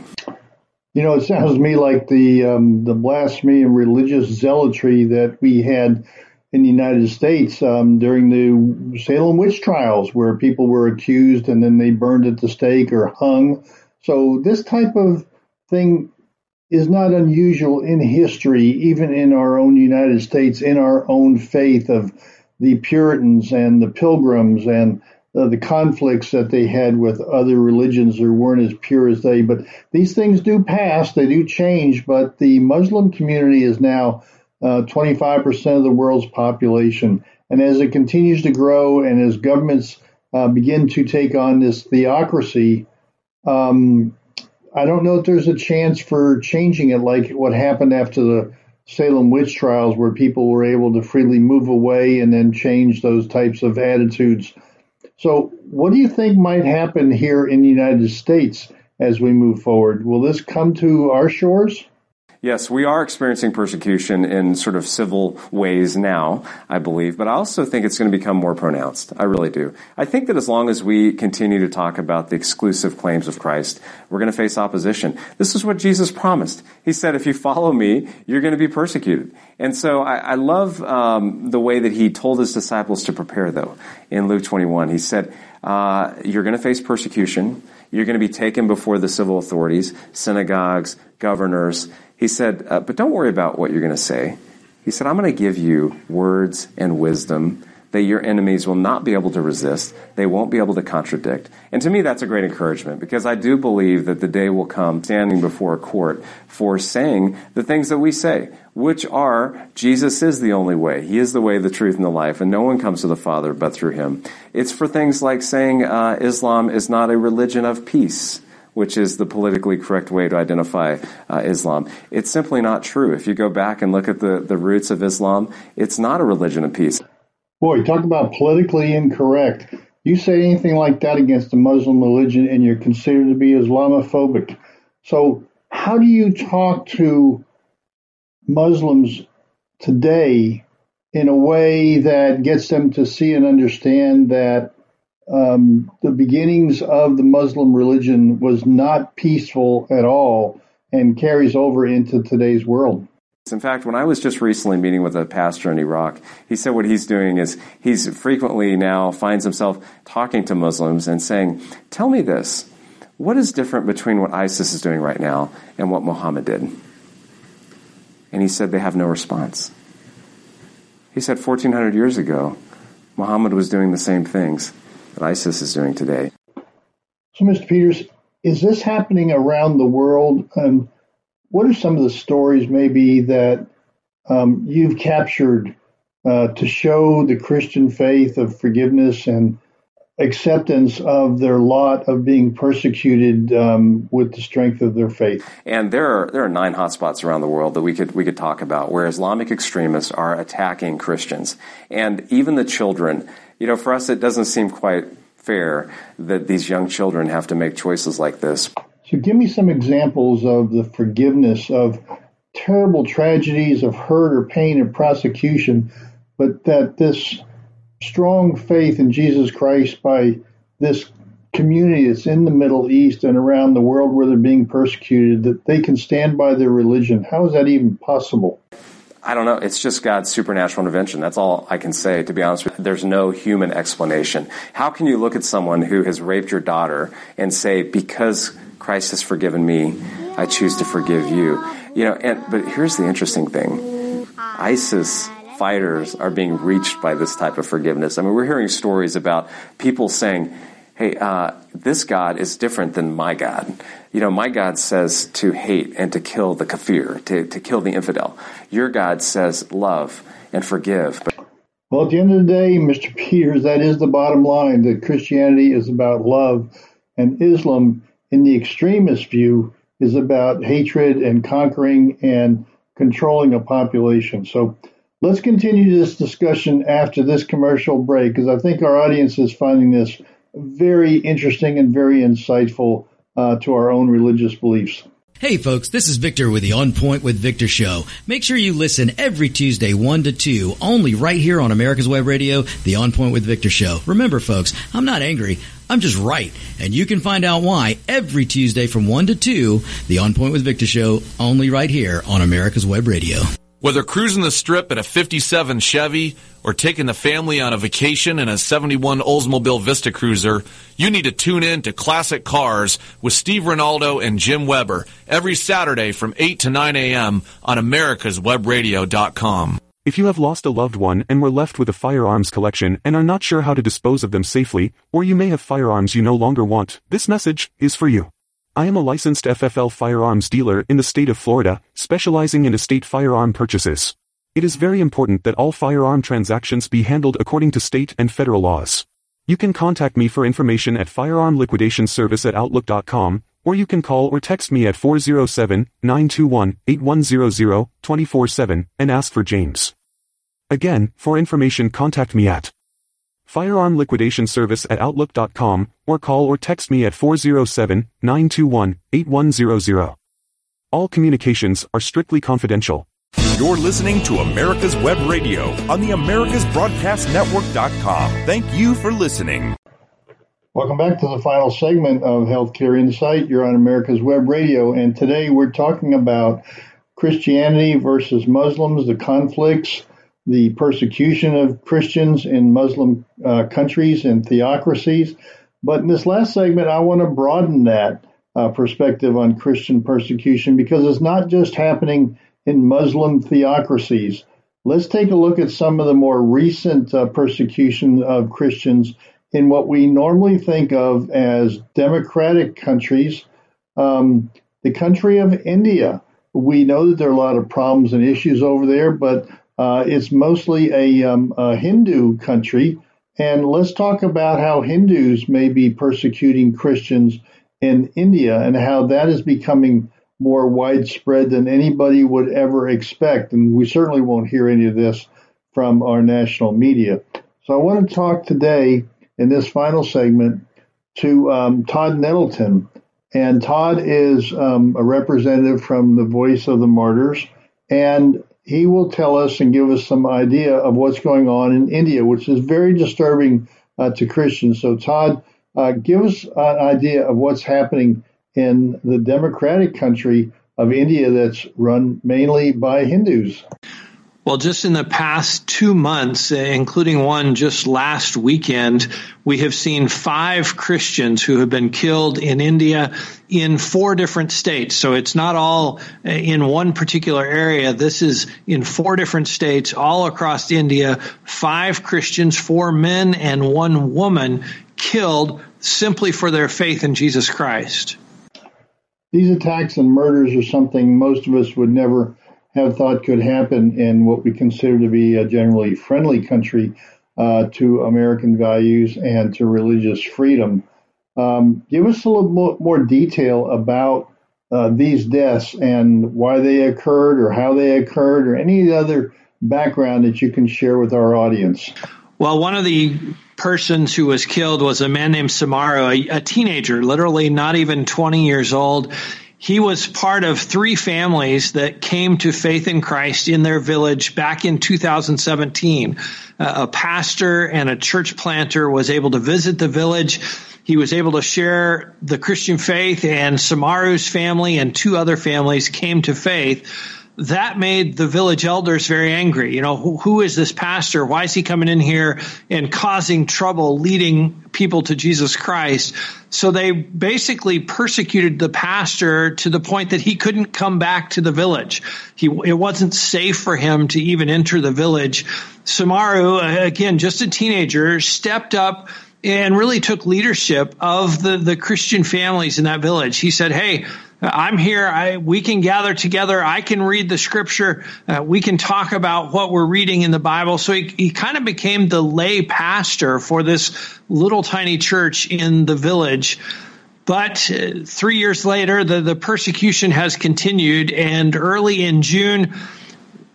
Speaker 3: You know, it sounds to me like the um, the blasphemy and religious zealotry that we had in the United States um, during the Salem witch trials, where people were accused and then they burned at the stake or hung. So this type of thing is not unusual in history, even in our own United States, in our own faith of the Puritans and the Pilgrims and uh, the conflicts that they had with other religions that weren't as pure as they. But these things do pass, they do change. But the Muslim community is now uh, 25% of the world's population. And as it continues to grow and as governments uh, begin to take on this theocracy, um, I don't know if there's a chance for changing it like what happened after the Salem witch trials, where people were able to freely move away and then change those types of attitudes. So, what do you think might happen here in the United States as we move forward? Will this come to our shores?
Speaker 9: Yes, we are experiencing persecution in sort of civil ways now, I believe, but I also think it's going to become more pronounced. I really do. I think that as long as we continue to talk about the exclusive claims of Christ, we're going to face opposition. This is what Jesus promised. He said, if you follow me, you're going to be persecuted. And so I, I love um, the way that he told his disciples to prepare, though, in Luke 21. He said, uh, you're going to face persecution. You're going to be taken before the civil authorities, synagogues, governors. He said, uh, but don't worry about what you're going to say. He said, I'm going to give you words and wisdom that your enemies will not be able to resist. They won't be able to contradict. And to me, that's a great encouragement because I do believe that the day will come standing before a court for saying the things that we say, which are Jesus is the only way. He is the way, the truth, and the life, and no one comes to the Father but through him. It's for things like saying uh, Islam is not a religion of peace which is the politically correct way to identify uh, Islam. It's simply not true. If you go back and look at the, the roots of Islam, it's not a religion of peace.
Speaker 3: Boy, talk about politically incorrect. You say anything like that against the Muslim religion and you're considered to be Islamophobic. So, how do you talk to Muslims today in a way that gets them to see and understand that um, the beginnings of the Muslim religion was not peaceful at all and carries over into today's world.
Speaker 9: In fact, when I was just recently meeting with a pastor in Iraq, he said what he's doing is he's frequently now finds himself talking to Muslims and saying, Tell me this. What is different between what ISIS is doing right now and what Muhammad did? And he said they have no response. He said 1400 years ago, Muhammad was doing the same things that ISIS is doing today.
Speaker 3: So, Mr. Peters, is this happening around the world? And what are some of the stories maybe that um, you've captured uh, to show the Christian faith of forgiveness and acceptance of their lot of being persecuted um, with the strength of their faith.
Speaker 9: And there are there are nine hotspots around the world that we could we could talk about where Islamic extremists are attacking Christians, and even the children you know, for us, it doesn't seem quite fair that these young children have to make choices like this.
Speaker 3: So, give me some examples of the forgiveness of terrible tragedies of hurt or pain or prosecution, but that this strong faith in Jesus Christ by this community that's in the Middle East and around the world where they're being persecuted, that they can stand by their religion. How is that even possible?
Speaker 9: I don't know. It's just God's supernatural intervention. That's all I can say, to be honest with you. There's no human explanation. How can you look at someone who has raped your daughter and say, because Christ has forgiven me, I choose to forgive you? You know, and, but here's the interesting thing. ISIS fighters are being reached by this type of forgiveness. I mean, we're hearing stories about people saying, hey, uh, this God is different than my God. You know, my God says to hate and to kill the kafir, to, to kill the infidel. Your God says love and forgive.
Speaker 3: Well, at the end of the day, Mr. Peters, that is the bottom line that Christianity is about love, and Islam, in the extremist view, is about hatred and conquering and controlling a population. So let's continue this discussion after this commercial break because I think our audience is finding this very interesting and very insightful uh, to our own religious beliefs.
Speaker 8: Hey folks, this is Victor with the On Point with Victor show. Make sure you listen every Tuesday 1 to 2 only right here on America's Web Radio, the On Point with Victor show. Remember folks, I'm not angry. I'm just right. And you can find out why every Tuesday from 1 to 2, the On Point with Victor show only right here on America's Web Radio.
Speaker 10: Whether cruising the strip in a 57 Chevy or taking the family on a vacation in a 71 Oldsmobile Vista Cruiser, you need to tune in to Classic Cars with Steve Ronaldo and Jim Weber every Saturday from 8 to 9 a.m. on americaswebradio.com.
Speaker 6: If you have lost a loved one and were left with a firearms collection and are not sure how to dispose of them safely, or you may have firearms you no longer want, this message is for you. I am a licensed FFL firearms dealer in the state of Florida, specializing in estate firearm purchases. It is very important that all firearm transactions be handled according to state and federal laws. You can contact me for information at firearm liquidation service at outlook.com, or you can call or text me at 407-921-8100 24-7 and ask for James. Again, for information contact me at Firearm Liquidation Service at Outlook.com, or call or text me at 407-921-8100. All communications are strictly confidential.
Speaker 2: You're listening to America's Web Radio on the AmericasBroadcastNetwork.com. Thank you for listening.
Speaker 3: Welcome back to the final segment of Healthcare Insight. You're on America's Web Radio, and today we're talking about Christianity versus Muslims, the conflicts, the persecution of Christians in Muslim uh, countries and theocracies. But in this last segment, I want to broaden that uh, perspective on Christian persecution because it's not just happening in Muslim theocracies. Let's take a look at some of the more recent uh, persecution of Christians in what we normally think of as democratic countries. Um, the country of India. We know that there are a lot of problems and issues over there, but uh, it's mostly a, um, a, Hindu country. And let's talk about how Hindus may be persecuting Christians in India and how that is becoming more widespread than anybody would ever expect. And we certainly won't hear any of this from our national media. So I want to talk today in this final segment to um, Todd Nettleton. And Todd is um, a representative from the Voice of the Martyrs. And he will tell us and give us some idea of what's going on in India, which is very disturbing uh, to Christians. So, Todd, uh, give us an idea of what's happening in the democratic country of India that's run mainly by Hindus.
Speaker 11: Well, just in the past two months, eh, including one just last weekend, we have seen five Christians who have been killed in India in four different states. So it's not all eh, in one particular area. This is in four different states all across India. Five Christians, four men and one woman killed simply for their faith in Jesus Christ.
Speaker 3: These attacks and murders are something most of us would never have thought could happen in what we consider to be a generally friendly country uh, to American values and to religious freedom. Um, give us a little more, more detail about uh, these deaths and why they occurred or how they occurred or any other background that you can share with our audience.
Speaker 11: Well, one of the persons who was killed was a man named Samaru, a, a teenager, literally not even 20 years old he was part of three families that came to faith in Christ in their village back in 2017. Uh, a pastor and a church planter was able to visit the village. He was able to share the Christian faith and Samaru's family and two other families came to faith that made the village elders very angry. You know, who, who is this pastor? Why is he coming in here and causing trouble, leading people to Jesus Christ? So they basically persecuted the pastor to the point that he couldn't come back to the village. He, it wasn't safe for him to even enter the village. Samaru, uh, again, just a teenager, stepped up and really took leadership of the, the Christian families in that village. He said, Hey, I'm here. I, we can gather together. I can read the scripture. Uh, we can talk about what we're reading in the Bible. So he, he kind of became the lay pastor for this little tiny church in the village. But uh, three years later, the, the persecution has continued. And early in June,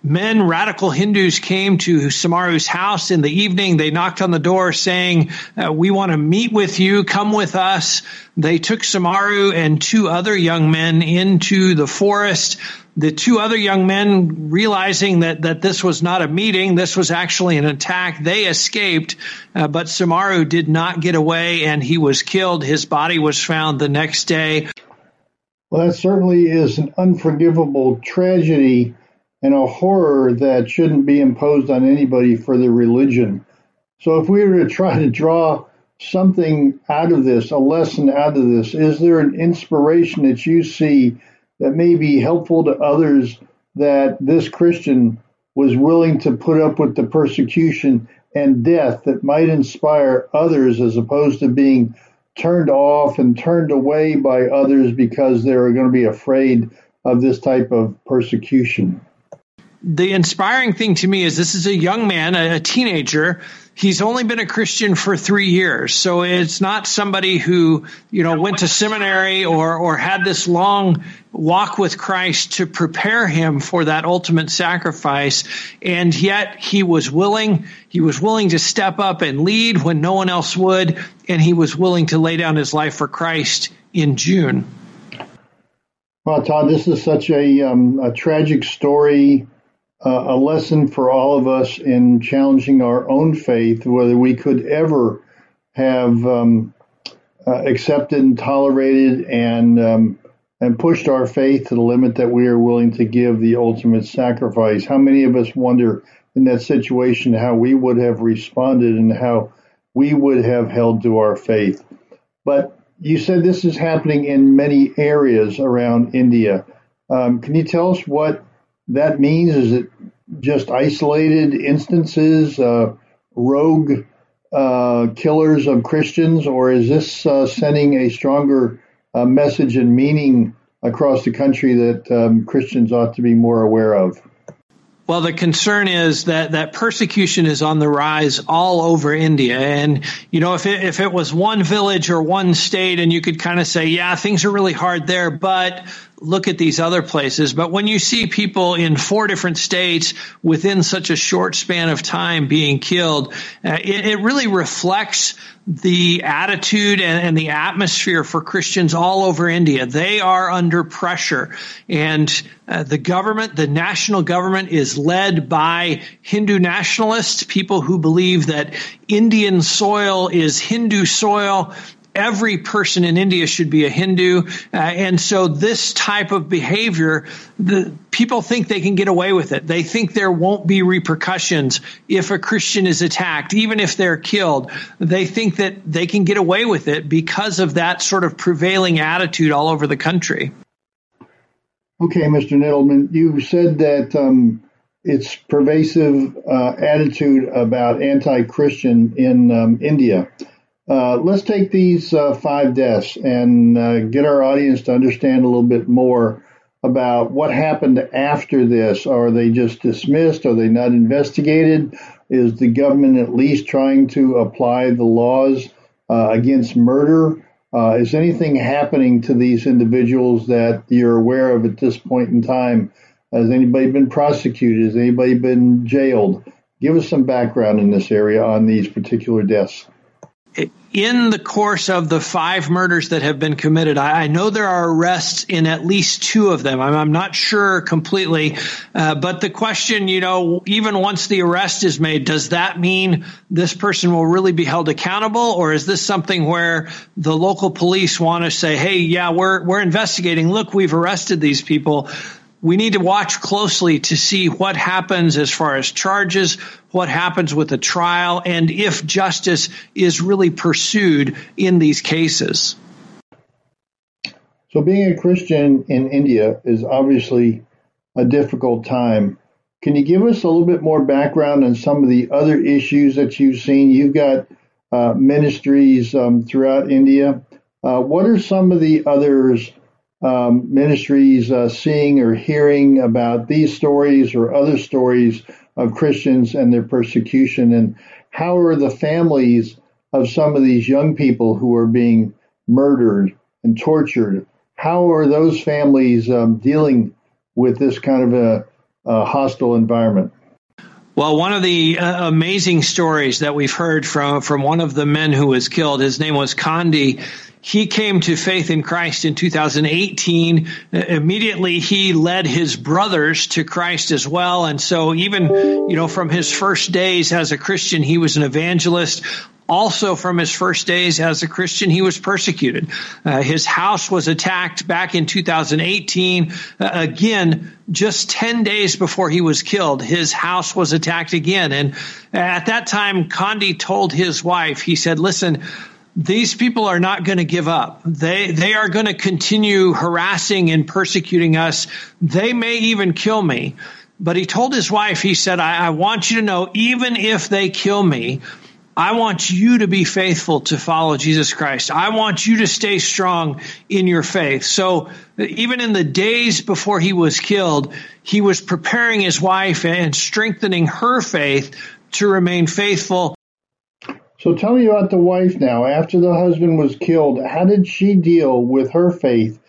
Speaker 11: men, radical Hindus, came to Samaru's house in the evening. They knocked on the door saying, uh, We want to meet with you. Come with us. They took Samaru and two other young men into the forest. The two other young men, realizing that, that this was not a meeting, this was actually an attack, they escaped, uh, but Samaru did not get away and he was killed. His body was found the next day.
Speaker 3: Well, that certainly is an unforgivable tragedy and a horror that shouldn't be imposed on anybody for their religion. So, if we were to try to draw something out of this, a lesson out of this, is there an inspiration that you see that may be helpful to others that this Christian was willing to put up with the persecution and death that might inspire others as opposed to being turned off and turned away by others because they are going to be afraid of this type of persecution?
Speaker 11: The inspiring thing to me is this is a young man, a, teenager. He's only been a Christian for three years. So it's not somebody who, you know, went to seminary or, or had this long walk with Christ to prepare him for that ultimate sacrifice. And yet he was willing, he was willing to step up and lead when no one else would. And he was willing to lay down his life for Christ in June.
Speaker 3: Well, Todd, this is such a, um, a tragic story a lesson for all of us in challenging our own faith, whether we could ever have um, uh, accepted and tolerated and um, and pushed our faith to the limit that we are willing to give the ultimate sacrifice. How many of us wonder in that situation how we would have responded and how we would have held to our faith? But you said this is happening in many areas around India. Um, can you tell us what that means? Is it just isolated instances, uh, rogue uh, killers of Christians, or is this uh, sending a stronger uh, message and meaning across the country that um, Christians ought to be more aware of?
Speaker 11: Well, the concern is that, that persecution is on the rise all over India. And, you know, if it, if it was one village or one state and you could kind of say, yeah, things are really hard there, but look at these other places. But when you see people in four different states within such a short span of time being killed, uh, it, it, really reflects the attitude and, and, the atmosphere for Christians all over India. They are under pressure. And uh, the government, the national government, is led by Hindu nationalists, people who believe that Indian soil is Hindu soil every person in India should be a Hindu. Uh, and so this type of behavior, the people think they can get away with it. They think there won't be repercussions if a Christian is attacked, even if they're killed. They think that they can get away with it because of that sort of prevailing attitude all over the country.
Speaker 3: Okay, Mr. Nettleman, you said that um, it's pervasive uh, attitude about anti-Christian in um, India. Uh, let's take these uh, five deaths and uh, get our audience to understand a little bit more about what happened after this. Are they just dismissed? Are they not investigated? Is the government at least trying to apply the laws uh, against murder? Uh, is anything happening to these individuals that you're aware of at this point in time? Has anybody been prosecuted? Has anybody been jailed? Give us some background in this area on these particular deaths
Speaker 11: in the course of the five murders that have been committed, I, I know there are arrests in at least two of them. I'm, I'm not sure completely, uh, but the question, you know, even once the arrest is made, does that mean this person will really be held accountable, or is this something where the local police want to say, "Hey, yeah, we're we're investigating. Look, we've arrested these people." We need to watch closely to see what happens as far as charges, what happens with the trial, and if justice is really pursued in these cases.
Speaker 3: So, being a Christian in India is obviously a difficult time. Can you give us a little bit more background on some of the other issues that you've seen? You've got uh, ministries um, throughout India. Uh, what are some of the others um, ministries uh, seeing or hearing about these stories or other stories of Christians and their persecution? And how are the families of some of these young people who are being murdered and tortured? How are those families um, dealing with this kind of a, uh, hostile environment.
Speaker 11: Well, one of the uh, amazing stories that we've heard from from one of the men who was killed, his name was Condi. He came to faith in Christ in 2018. Uh, immediately, he led his brothers to Christ as well. And so, even, you know, from his first days as a Christian, he was an evangelist. Also, from his first days as a Christian, he was persecuted. Uh, his house was attacked back in 2018. Uh, again, just 10 days before he was killed, his house was attacked again. And at that time, Condi told his wife, he said, listen, these people are not going to give up. They they are going to continue harassing and persecuting us. They may even kill me. But he told his wife, he said, I, I want you to know, even if they kill me, I want you to be faithful to follow Jesus Christ. I want you to stay strong in your faith. So even in the days before he was killed, he was preparing his wife and strengthening her faith to remain faithful.
Speaker 3: So tell me about the wife now. After the husband was killed, how did she deal with her faith?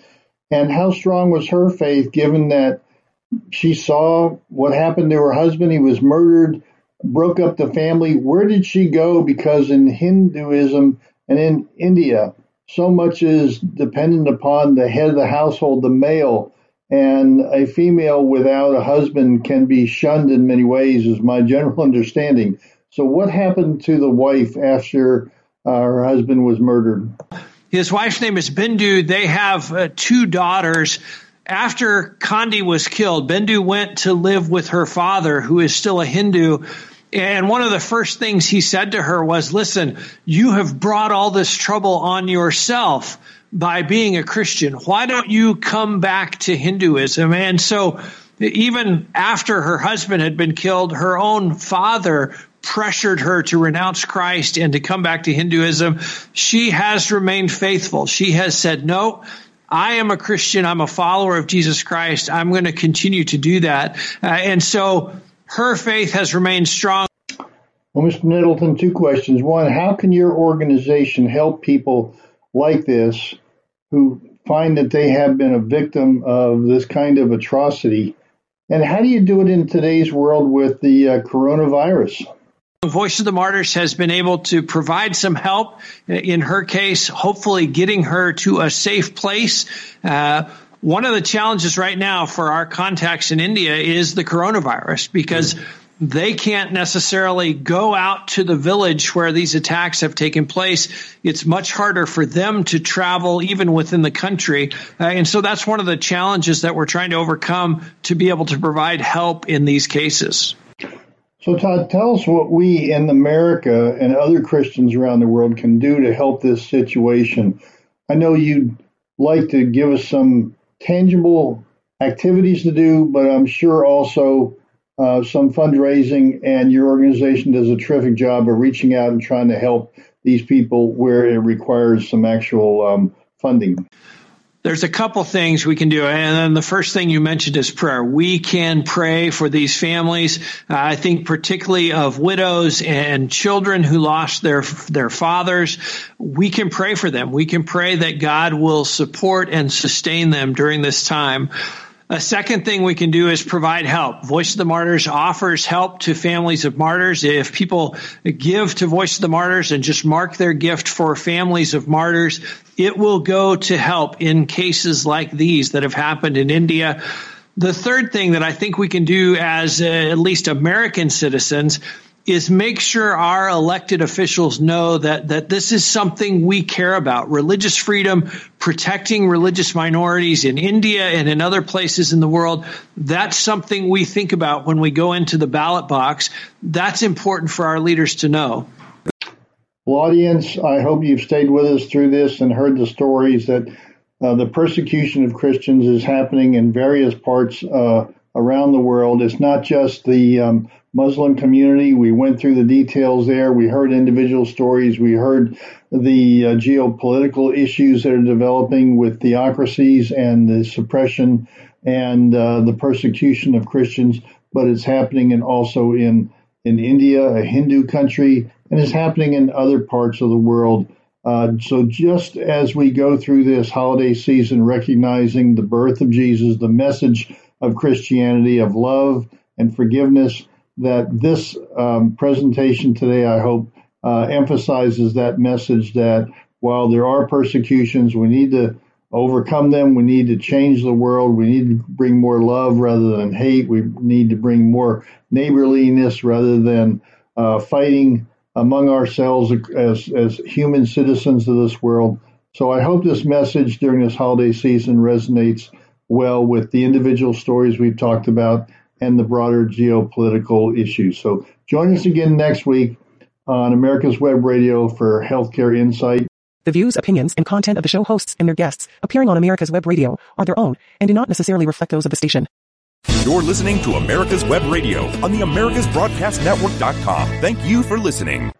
Speaker 3: And how strong was her faith given that she saw what happened to her husband? He was murdered broke up the family. Where did she go? Because in Hinduism and in India, so much is dependent upon the head of the household, the male, and a female without a husband can be shunned in many ways, is my general understanding. So, what happened to the wife after uh, her husband was murdered?
Speaker 11: His wife's name is Bindu. They have uh, two daughters. After Condi was killed, Bindu went to live with her father, who is still a Hindu. And one of the first things he said to her was, listen, you have brought all this trouble on yourself by being a Christian. Why don't you come back to Hinduism? And so even after her husband had been killed, her own father pressured her to renounce Christ and to come back to Hinduism. She has remained faithful. She has said, no, I am a Christian. I'm a follower of Jesus Christ. I'm going to continue to do that. Uh, and so her faith has remained strong.
Speaker 3: Well, Mr. Nettleton, two questions. One, how can your organization help people like this who find that they have been a victim of this kind of atrocity? And how do you do it in today's world with the uh, coronavirus?
Speaker 11: Voice of the Martyrs has been able to provide some help. In her case, hopefully getting her to a safe place. Uh, one of the challenges right now for our contacts in India is the coronavirus because they can't necessarily go out to the village where these attacks have taken place. It's much harder for them to travel even within the country. Uh, and so that's one of the challenges that we're trying to overcome to be able to provide help in these cases.
Speaker 3: So, Todd, tell us what we in America and other Christians around the world can do to help this situation. I know you'd like to give us some tangible activities to do, but I'm sure also uh, some fundraising, and your organization does a terrific job of reaching out and trying to help these people where it requires some actual um, funding
Speaker 11: there's a couple things we can do. And then the first thing you mentioned is prayer. We can pray for these families. Uh, I think particularly of widows and children who lost their, their fathers. We can pray for them. We can pray that God will support and sustain them during this time. A second thing we can do is provide help. Voice of the Martyrs offers help to families of martyrs. If people give to Voice of the Martyrs and just mark their gift for families of martyrs, it will go to help in cases like these that have happened in India. The third thing that I think we can do as uh, at least American citizens is make sure our elected officials know that, that this is something we care about. Religious freedom, protecting religious minorities in India and in other places in the world. That's something we think about when we go into the ballot box. That's important for our leaders to know.
Speaker 3: Well, audience, I hope you've stayed with us through this and heard the stories that uh, the persecution of Christians is happening in various parts uh, around the world. It's not just the um, Muslim community. We went through the details there. We heard individual stories. We heard the uh, geopolitical issues that are developing with theocracies and the suppression and uh, the persecution of Christians. But it's happening and also in in India, a Hindu country, and it's happening in other parts of the world. Uh, so just as we go through this holiday season, recognizing the birth of Jesus, the message of Christianity, of love and forgiveness. That this um, presentation today, I hope, uh, emphasizes that message that while there are persecutions, we need to overcome them. We need to change the world. We need to bring more love rather than hate. We need to bring more neighborliness rather than uh, fighting among ourselves as, as human citizens of this world. So I hope this message during this holiday season resonates well with the individual stories we've talked about and the broader geopolitical issues. So join us again next week on America's Web Radio for Healthcare Insight.
Speaker 1: The views, opinions, and content of the show hosts and their guests appearing on America's Web Radio are their own and do not necessarily reflect those of the station.
Speaker 2: You're listening to America's Web Radio on the AmericasBroadcastNetwork.com. Thank you for listening.